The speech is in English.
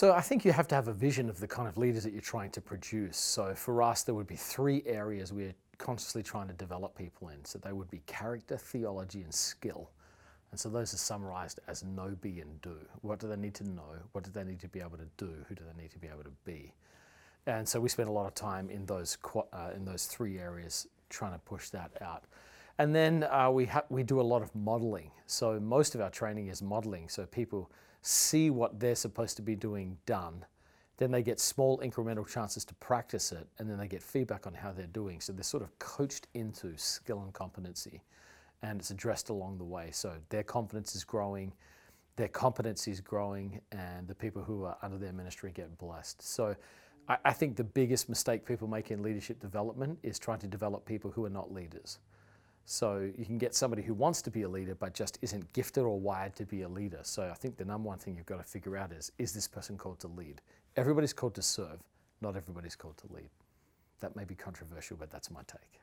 So I think you have to have a vision of the kind of leaders that you're trying to produce. So for us, there would be three areas we're consciously trying to develop people in. So they would be character, theology, and skill. And so those are summarized as know, be, and do. What do they need to know? What do they need to be able to do? Who do they need to be able to be? And so we spend a lot of time in those uh, in those three areas trying to push that out. And then uh, we ha- we do a lot of modeling. So most of our training is modeling. So people see what they're supposed to be doing done. Then they get small incremental chances to practice it, and then they get feedback on how they're doing. So they're sort of coached into skill and competency and it's addressed along the way. So their confidence is growing, their competency is growing, and the people who are under their ministry get blessed. So I, I think the biggest mistake people make in leadership development is trying to develop people who are not leaders. So you can get somebody who wants to be a leader but just isn't gifted or wired to be a leader. So I think the number one thing you've got to figure out is is this person called to lead? Everybody's called to serve, not everybody's called to lead. That may be controversial, but that's my take.